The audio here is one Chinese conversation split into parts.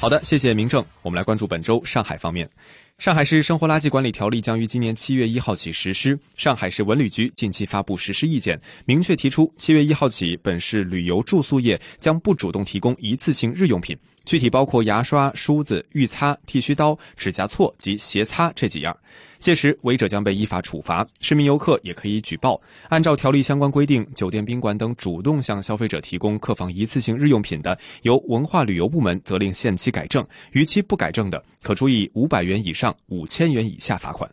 好的，谢谢明正。我们来关注本周上海方面。上海市生活垃圾管理条例将于今年七月一号起实施。上海市文旅局近期发布实施意见，明确提出，七月一号起，本市旅游住宿业将不主动提供一次性日用品，具体包括牙刷、梳子、浴擦、剃须刀、指甲锉及鞋擦这几样。届时，违者将被依法处罚。市民游客也可以举报。按照条例相关规定，酒店、宾馆等主动向消费者提供客房一次性日用品的，由文化旅游部门责令限期改正；逾期不改正的，可处以五百元以上五千元以下罚款。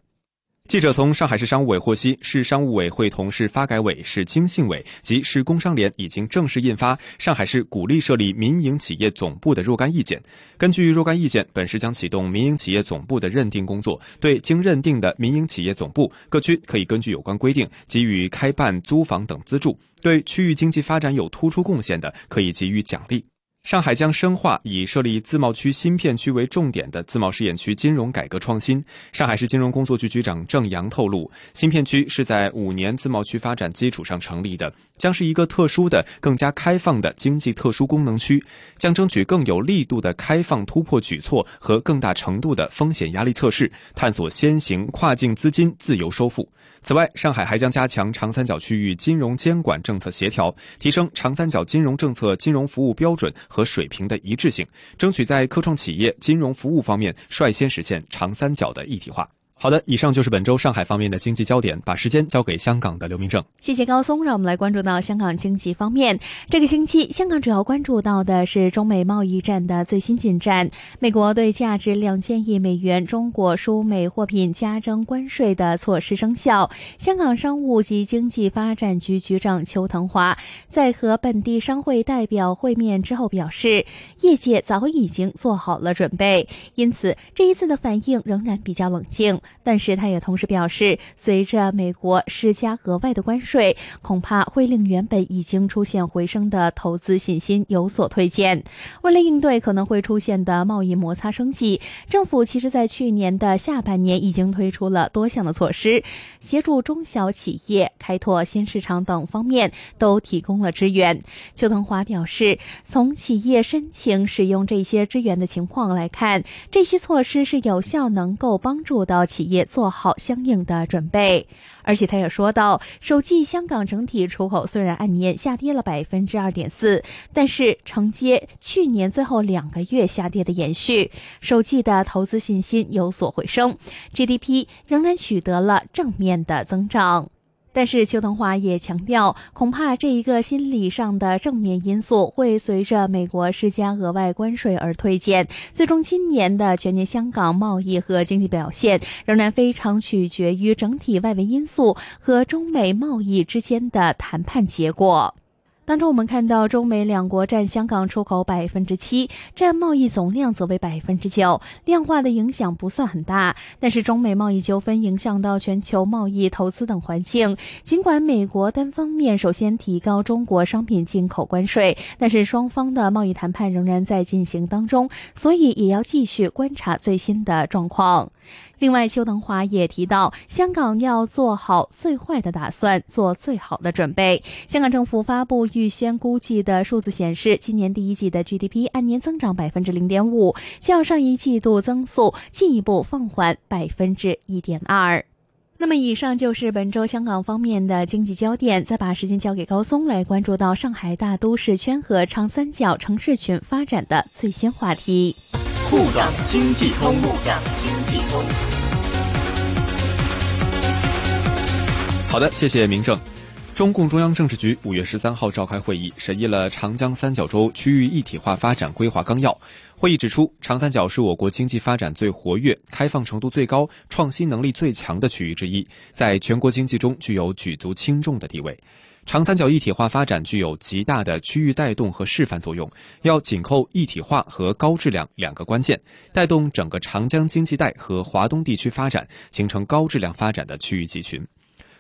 记者从上海市商务委获悉，市商务委会同市发改委、市经信委及市工商联已经正式印发上海市鼓励设立民营企业总部的若干意见。根据若干意见，本市将启动民营企业总部的认定工作，对经认定的民营企业总部，各区可以根据有关规定给予开办、租房等资助；对区域经济发展有突出贡献的，可以给予奖励。上海将深化以设立自贸区新片区为重点的自贸试验区金融改革创新。上海市金融工作局局长郑阳透露，新片区是在五年自贸区发展基础上成立的，将是一个特殊的、更加开放的经济特殊功能区，将争取更有力度的开放突破举措和更大程度的风险压力测试，探索先行跨境资金自由收复。此外，上海还将加强长三角区域金融监管政策协调，提升长三角金融政策金融服务标准和水平的一致性，争取在科创企业金融服务方面率先实现长三角的一体化。好的，以上就是本周上海方面的经济焦点，把时间交给香港的刘明正。谢谢高松，让我们来关注到香港经济方面。这个星期，香港主要关注到的是中美贸易战的最新进展。美国对价值两千亿美元中国输美货品加征关税的措施生效。香港商务及经济发展局局长邱腾华在和本地商会代表会面之后表示，业界早已经做好了准备，因此这一次的反应仍然比较冷静。但是他也同时表示，随着美国施加额外的关税，恐怕会令原本已经出现回升的投资信心有所退减。为了应对可能会出现的贸易摩擦升级，政府其实在去年的下半年已经推出了多项的措施，协助中小企业开拓新市场等方面都提供了支援。邱腾华表示，从企业申请使用这些支援的情况来看，这些措施是有效，能够帮助到。企业做好相应的准备，而且他也说到，首季香港整体出口虽然按年下跌了百分之二点四，但是承接去年最后两个月下跌的延续，首季的投资信心有所回升，GDP 仍然取得了正面的增长。但是邱腾华也强调，恐怕这一个心理上的正面因素会随着美国施加额外关税而退减。最终，今年的全年香港贸易和经济表现仍然非常取决于整体外围因素和中美贸易之间的谈判结果。当中，我们看到中美两国占香港出口百分之七，占贸易总量则为百分之九，量化的影响不算很大。但是，中美贸易纠纷影响到全球贸易、投资等环境。尽管美国单方面首先提高中国商品进口关税，但是双方的贸易谈判仍然在进行当中，所以也要继续观察最新的状况。另外，邱腾华也提到，香港要做好最坏的打算，做最好的准备。香港政府发布预先估计的数字显示，今年第一季的 GDP 按年增长百分之零点五，较上一季度增速进一步放缓百分之一点二。那么，以上就是本周香港方面的经济焦点。再把时间交给高松，来关注到上海大都市圈和长三角城市群发展的最新话题。沪港经济通，沪港经济通。好的，谢谢明正。中共中央政治局五月十三号召开会议，审议了长江三角洲区域一体化发展规划纲要。会议指出，长三角是我国经济发展最活跃、开放程度最高、创新能力最强的区域之一，在全国经济中具有举足轻重的地位。长三角一体化发展具有极大的区域带动和示范作用，要紧扣一体化和高质量两个关键，带动整个长江经济带和华东地区发展，形成高质量发展的区域集群。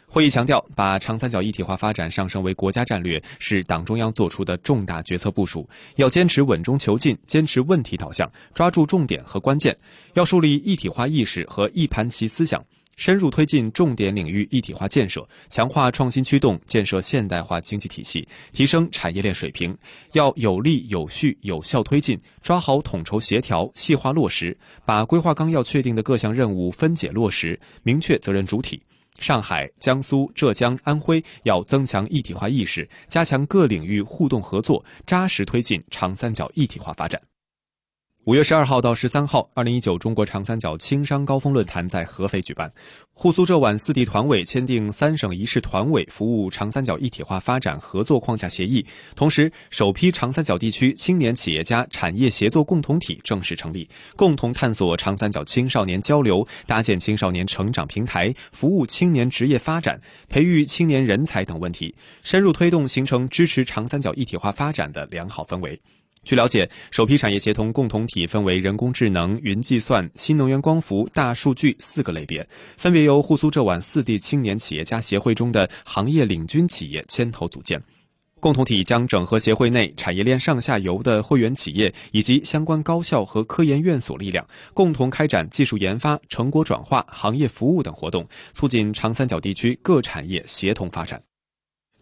会议强调，把长三角一体化发展上升为国家战略是党中央作出的重大决策部署，要坚持稳中求进，坚持问题导向，抓住重点和关键，要树立一体化意识和一盘棋思想，深入推进重点领域一体化建设，强化创新驱动，建设现代化经济体系，提升产业链水平。要有力、有序、有效推进，抓好统筹协调、细化落实，把规划纲要确定的各项任务分解落实，明确责任主体。上海、江苏、浙江、安徽要增强一体化意识，加强各领域互动合作，扎实推进长三角一体化发展。五月十二号到十三号，二零一九中国长三角轻商高峰论坛在合肥举办。沪苏浙皖四地团委签订三省一市团委服务长三角一体化发展合作框架协议，同时首批长三角地区青年企业家产业协作共同体正式成立，共同探索长三角青少年交流，搭建青少年成长平台，服务青年职业发展，培育青年人才等问题，深入推动形成支持长三角一体化发展的良好氛围。据了解，首批产业协同共同体分为人工智能、云计算、新能源光伏、大数据四个类别，分别由沪苏浙皖四地青年企业家协会中的行业领军企业牵头组建。共同体将整合协会内产业链上下游的会员企业以及相关高校和科研院所力量，共同开展技术研发、成果转化、行业服务等活动，促进长三角地区各产业协同发展。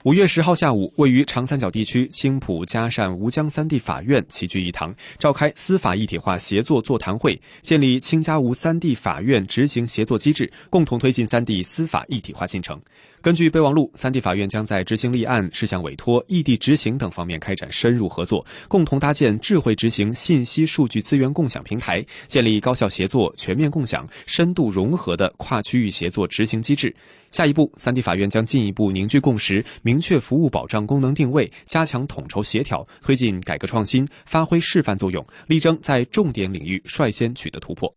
五月十号下午，位于长三角地区青浦、嘉善、吴江三地法院齐聚一堂，召开司法一体化协作座谈会，建立青嘉吴三地法院执行协作机制，共同推进三地司法一体化进程。根据备忘录，三地法院将在执行立案、事项委托、异地执行等方面开展深入合作，共同搭建智慧执行信息数据资源共享平台，建立高效协作、全面共享、深度融合的跨区域协作执行机制。下一步，三地法院将进一步凝聚共识，明确服务保障功能定位，加强统筹协调，推进改革创新，发挥示范作用，力争在重点领域率先取得突破。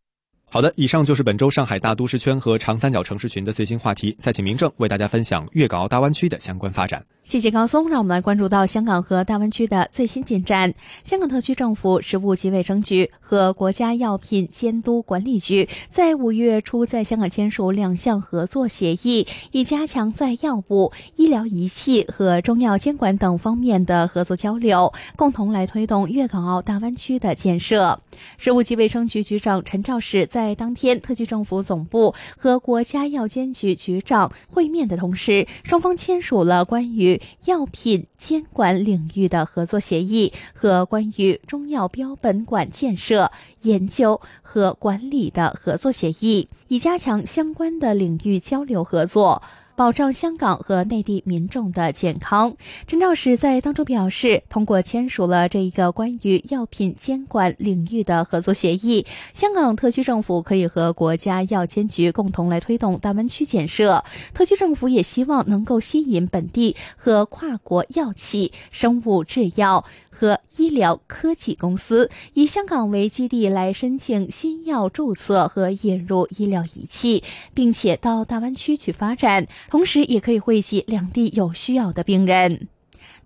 好的，以上就是本周上海大都市圈和长三角城市群的最新话题。再请明正为大家分享粤港澳大湾区的相关发展。谢谢高松，让我们来关注到香港和大湾区的最新进展。香港特区政府食物及卫生局和国家药品监督管理局在五月初在香港签署两项合作协议，以加强在药物、医疗仪器和中药监管等方面的合作交流，共同来推动粤港澳大湾区的建设。食物及卫生局局长陈肇始在在当天，特区政府总部和国家药监局局长会面的同时，双方签署了关于。药品监管领域的合作协议和关于中药标本馆建设、研究和管理的合作协议，以加强相关的领域交流合作。保障香港和内地民众的健康。陈肇始在当中表示，通过签署了这一个关于药品监管领域的合作协议，香港特区政府可以和国家药监局共同来推动大湾区建设。特区政府也希望能够吸引本地和跨国药企、生物制药。和医疗科技公司以香港为基地来申请新药注册和引入医疗仪器，并且到大湾区去发展，同时也可以惠及两地有需要的病人。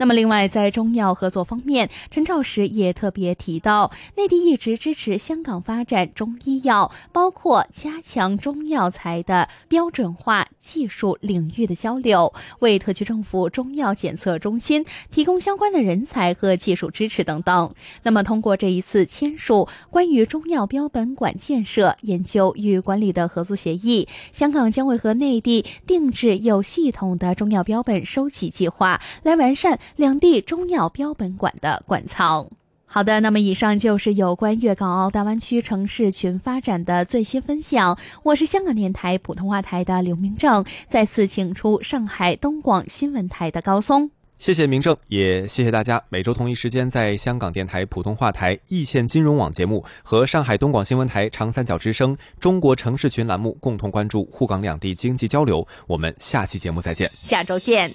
那么，另外在中药合作方面，陈肇始也特别提到，内地一直支持香港发展中医药，包括加强中药材的标准化技术领域的交流，为特区政府中药检测中心提供相关的人才和技术支持等等。那么，通过这一次签署关于中药标本馆建设、研究与管理的合作协议，香港将会和内地定制有系统的中药标本收集计划，来完善。两地中药标本馆的馆藏。好的，那么以上就是有关粤港澳大湾区城市群发展的最新分享。我是香港电台普通话台的刘明正，再次请出上海东广新闻台的高松。谢谢明正，也谢谢大家。每周同一时间，在香港电台普通话台易线金融网节目和上海东广新闻台长三角之声中国城市群栏目共同关注沪港两地经济交流。我们下期节目再见，下周见。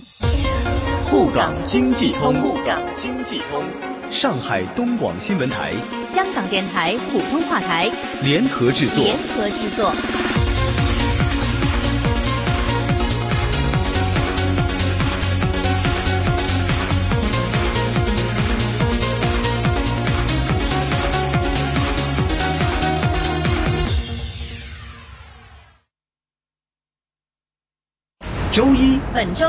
沪港经济通，沪港经济通，上海东广新闻台、香港电台普通话台联合制作，联合制作。周一本周。